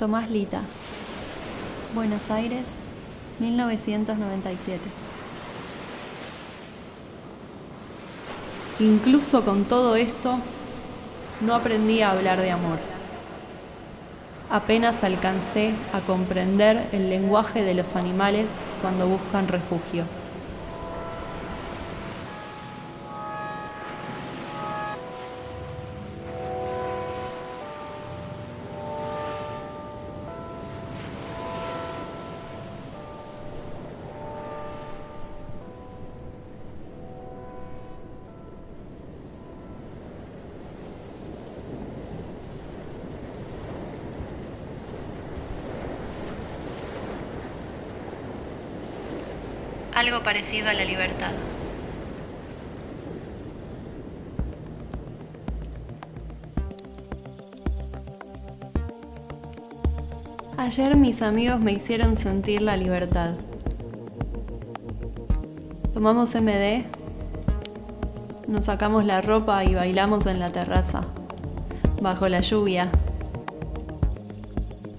Tomás Lita, Buenos Aires, 1997. Incluso con todo esto, no aprendí a hablar de amor. Apenas alcancé a comprender el lenguaje de los animales cuando buscan refugio. Algo parecido a la libertad. Ayer mis amigos me hicieron sentir la libertad. Tomamos MD, nos sacamos la ropa y bailamos en la terraza, bajo la lluvia.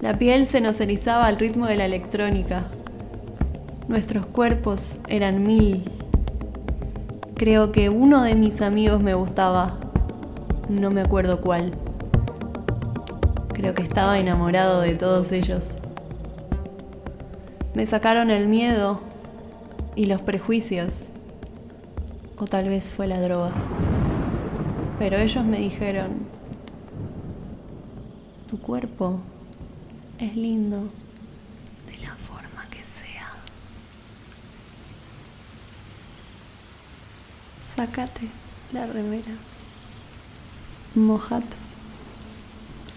La piel se nos erizaba al ritmo de la electrónica. Nuestros cuerpos eran mil. Creo que uno de mis amigos me gustaba. No me acuerdo cuál. Creo que estaba enamorado de todos ellos. Me sacaron el miedo y los prejuicios. O tal vez fue la droga. Pero ellos me dijeron, tu cuerpo es lindo. Sácate la remera. Mojate.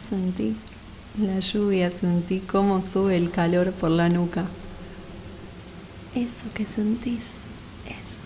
Sentí la lluvia, sentí cómo sube el calor por la nuca. Eso que sentís, eso